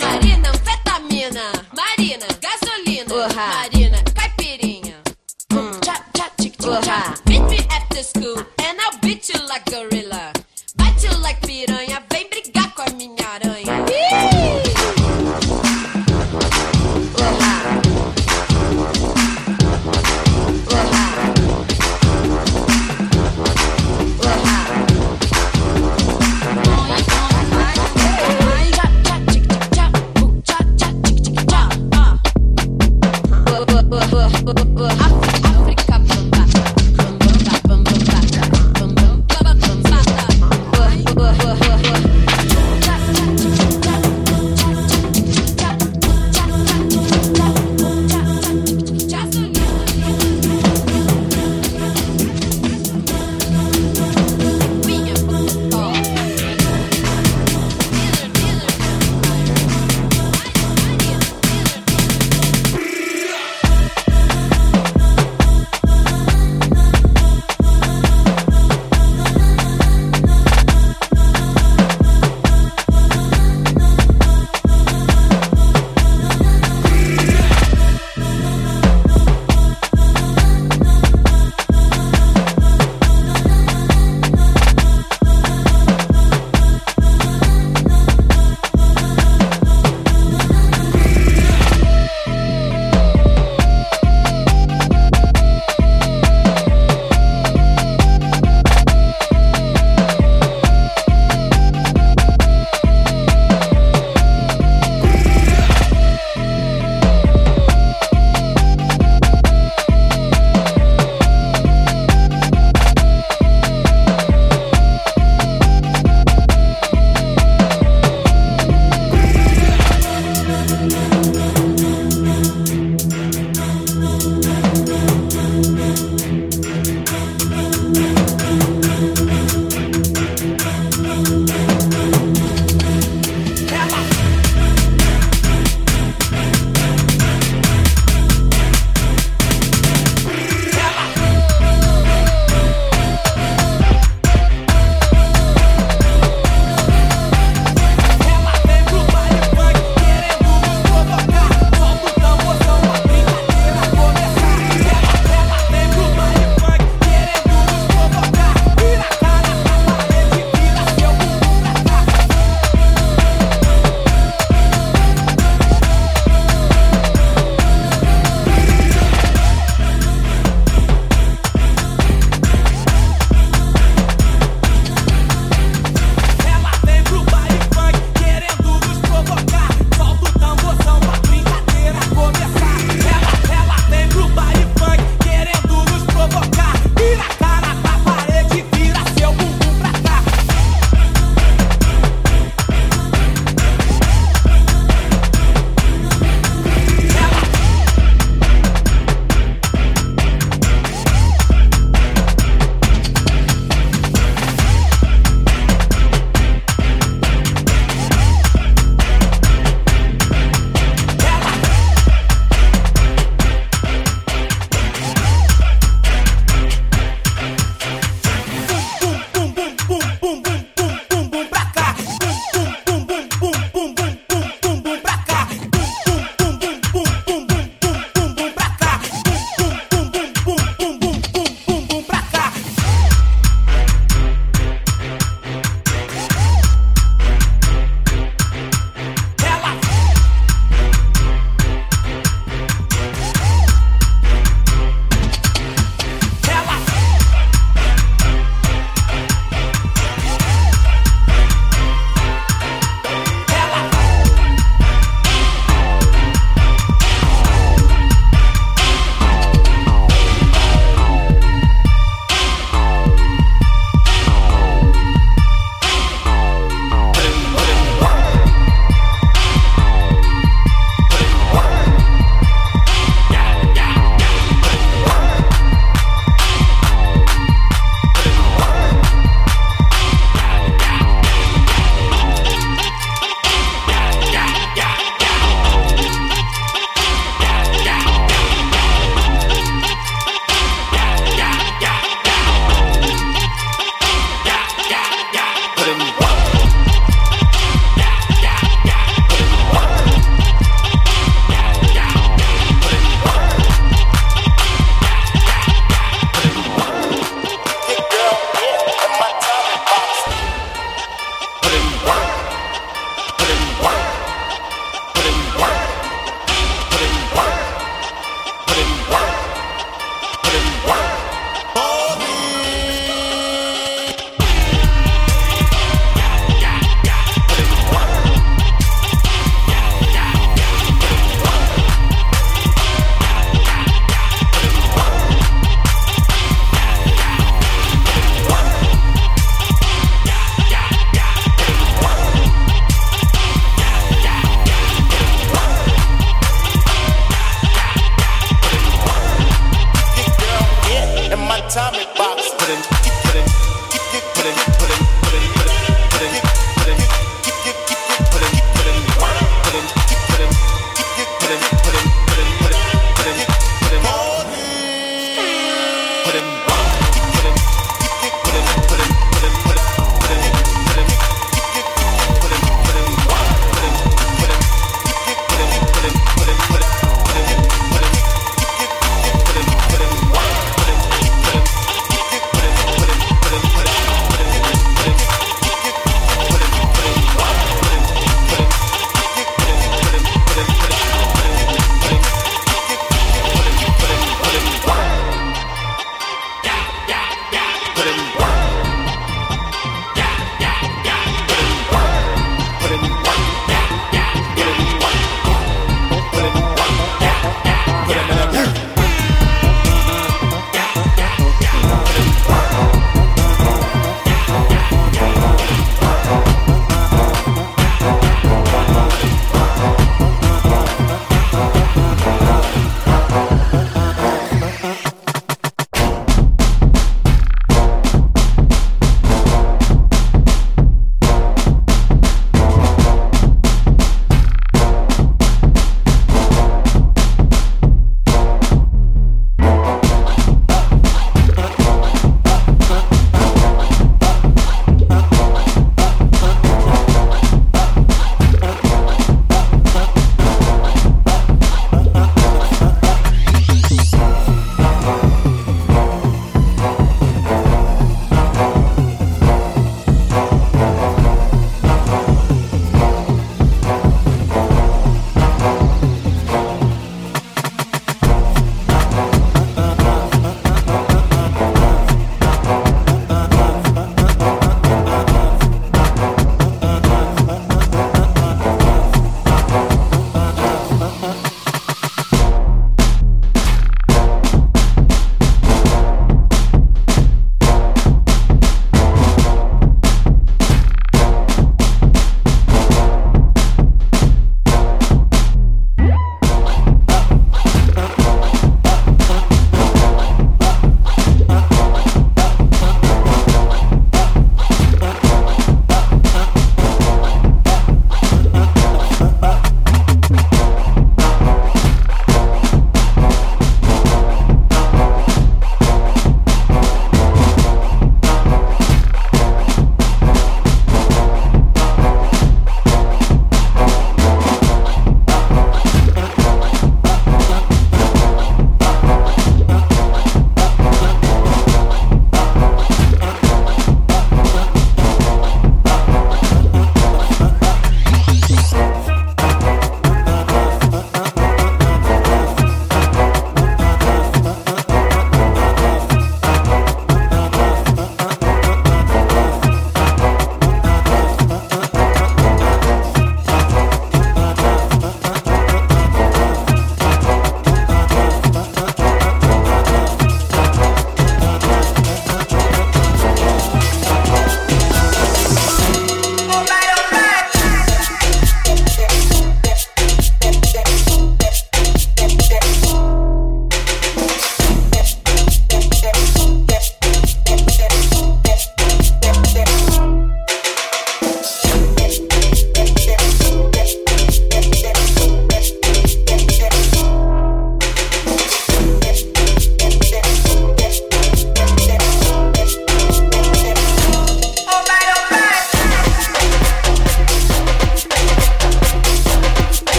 Marina, anfetamina. Marina, gasolina. Marina, caipirinha. Hum. Chop, chop, chick, chick, chop. Meet me after school and I'll beat you like a gorilla.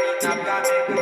My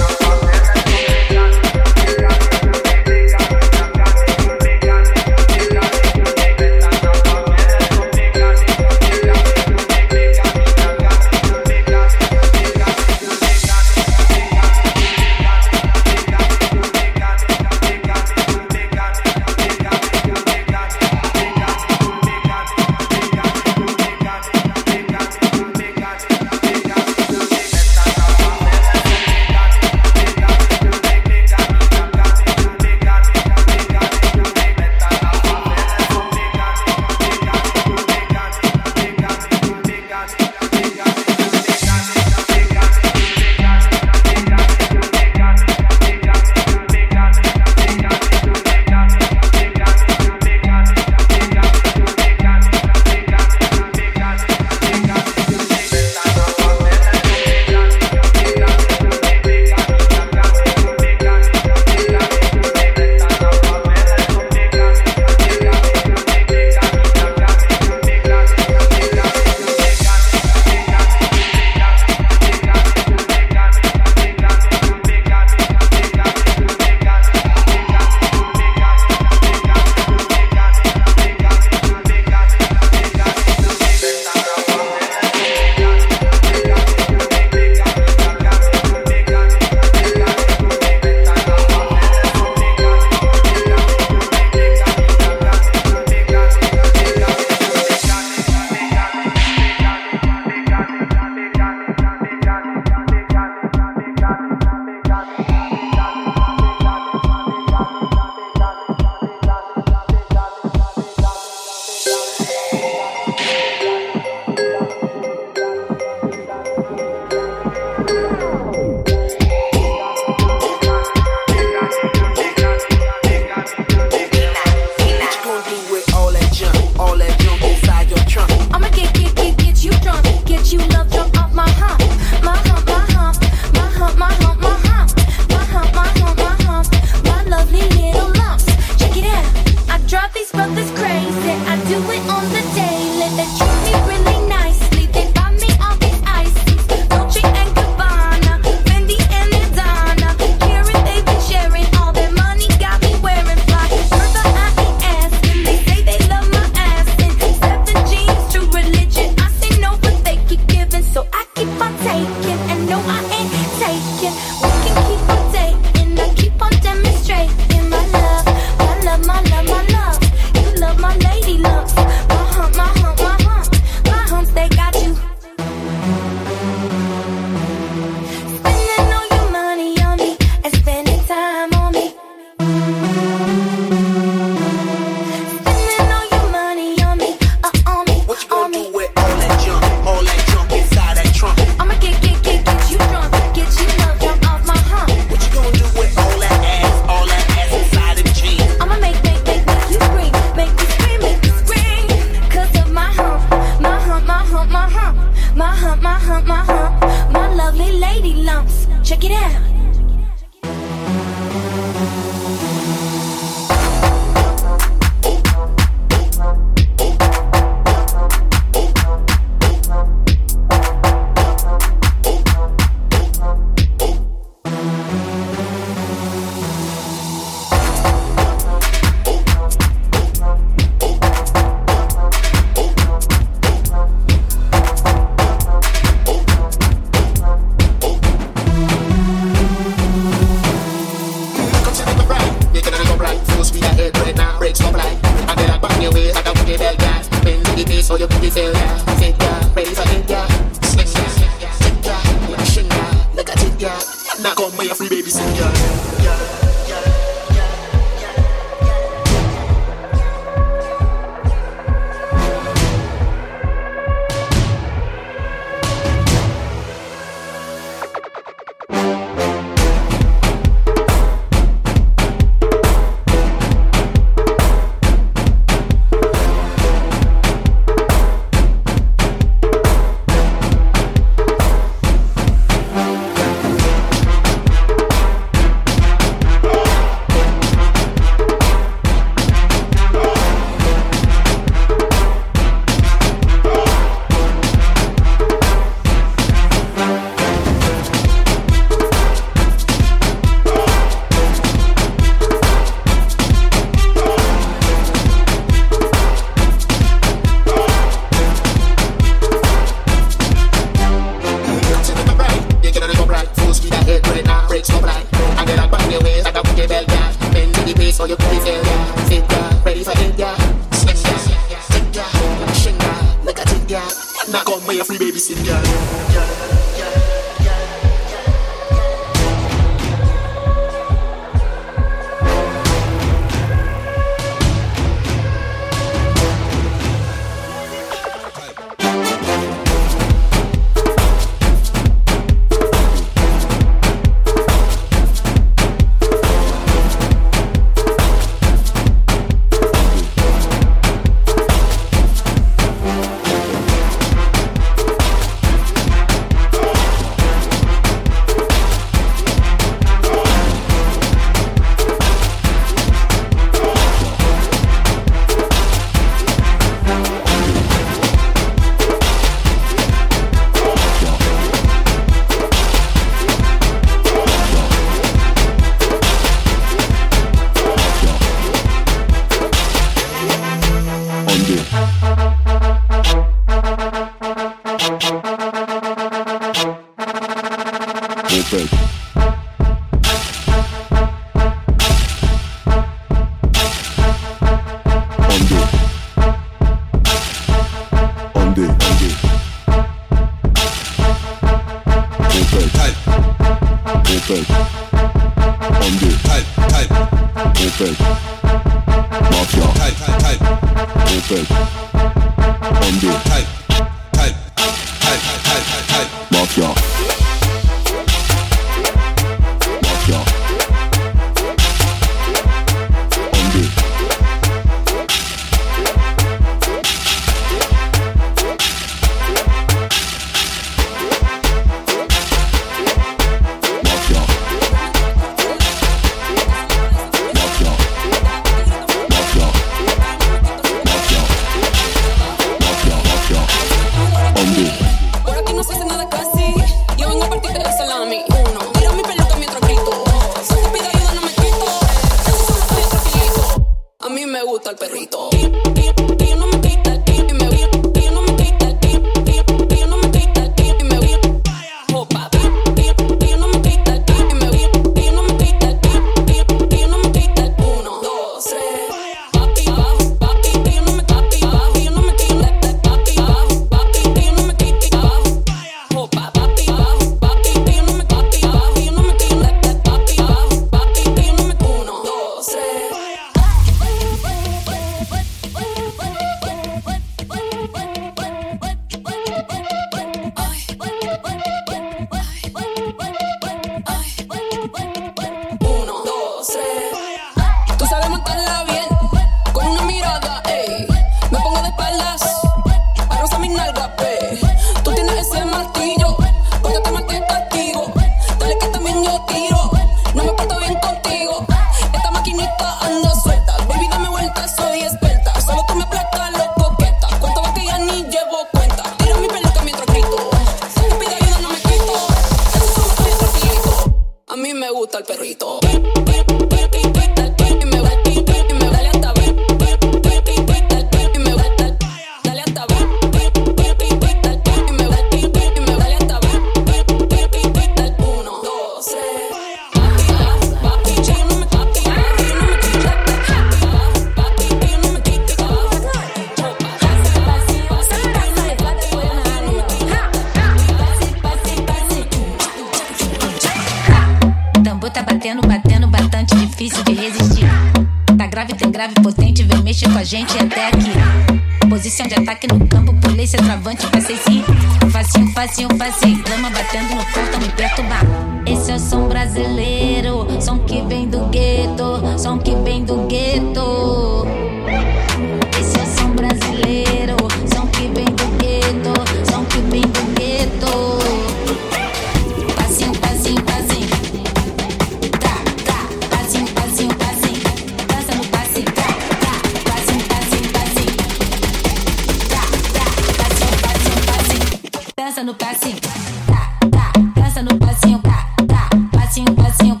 Dança no passinho, tá, tá. Dança no passinho, tá, tá. Passinho, passinho.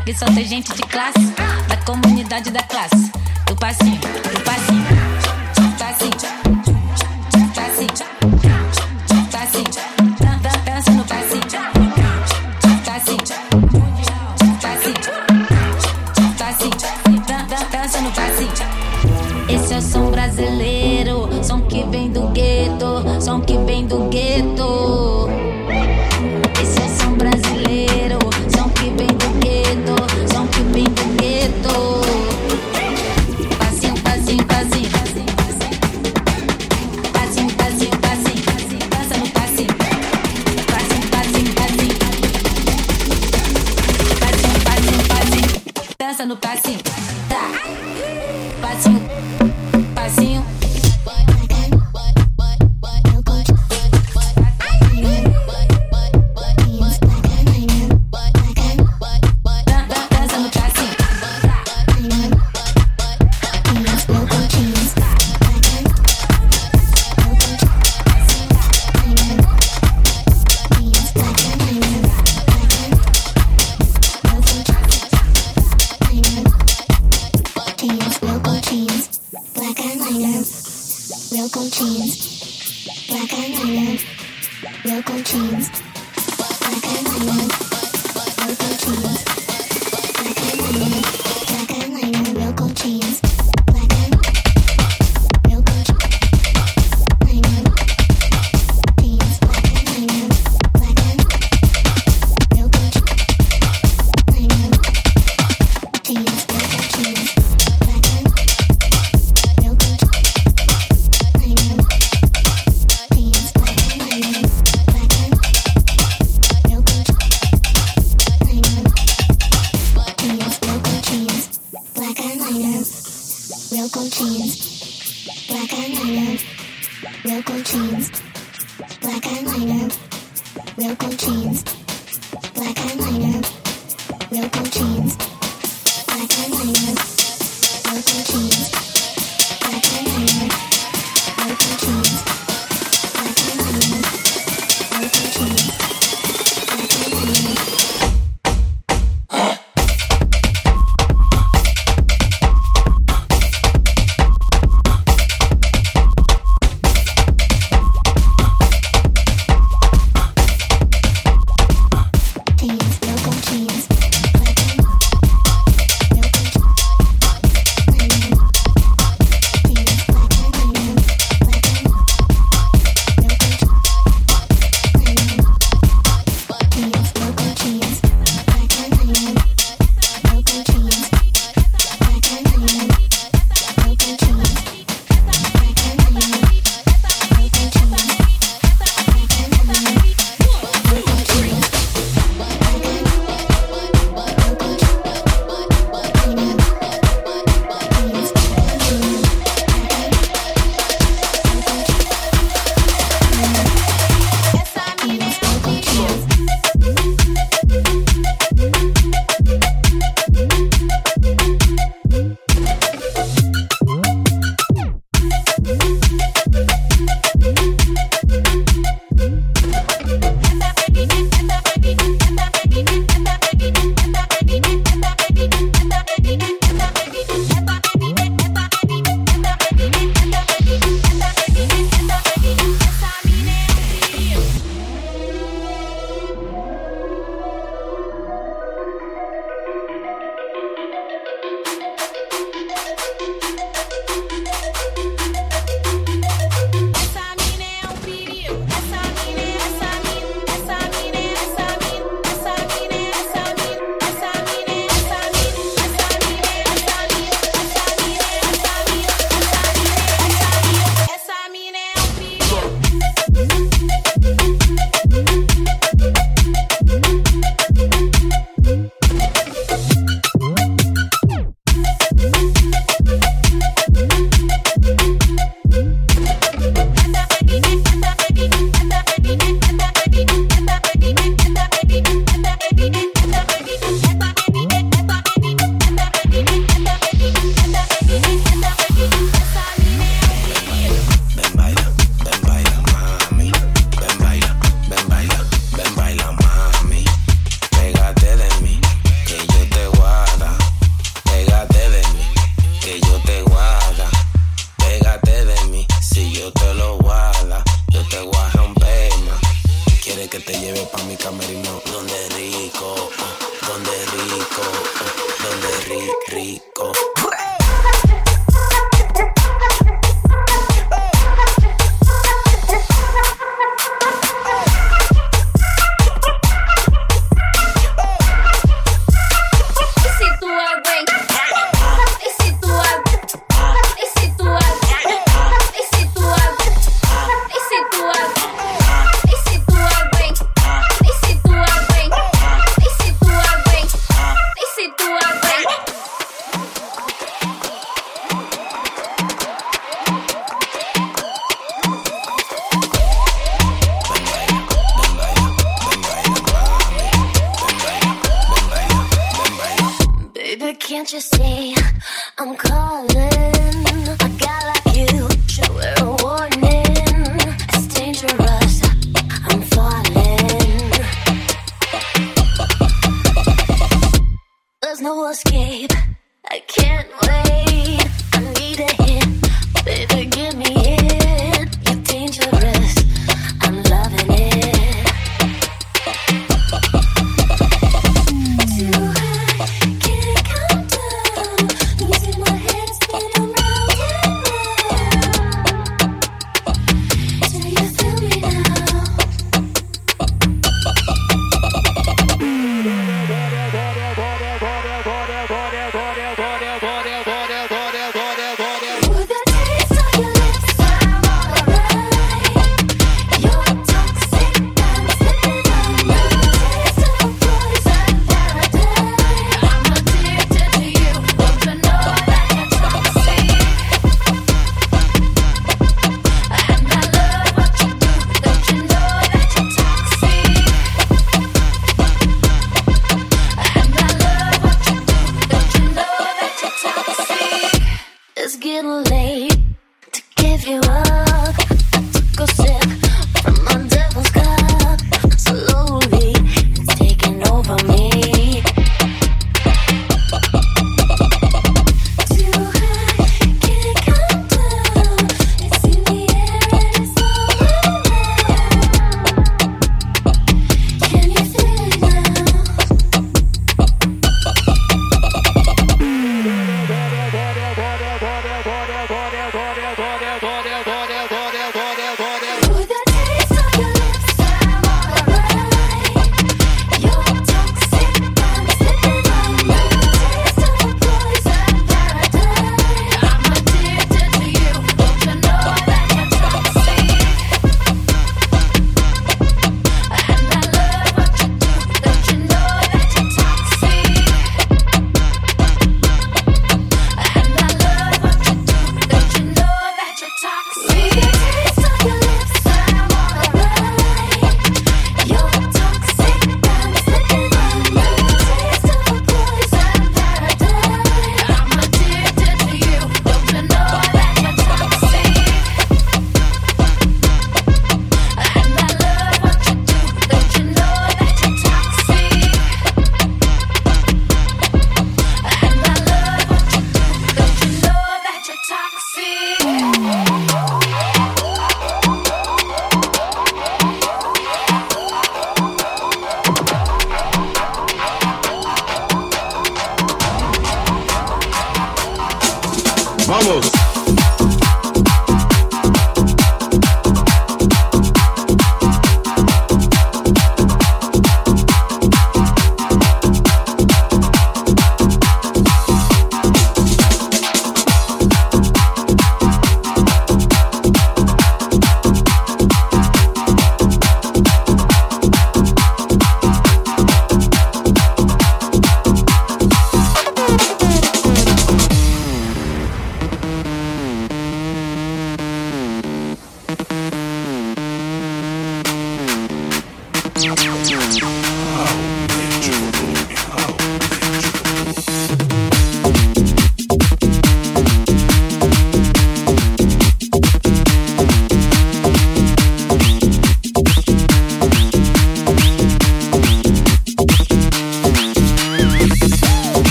Aqui só tem gente de classe, da comunidade da classe, do passinho.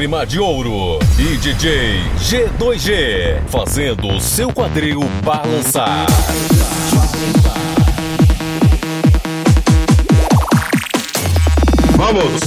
Lágrima de Ouro e DJ G2G, fazendo o seu quadril balançar. Vamos!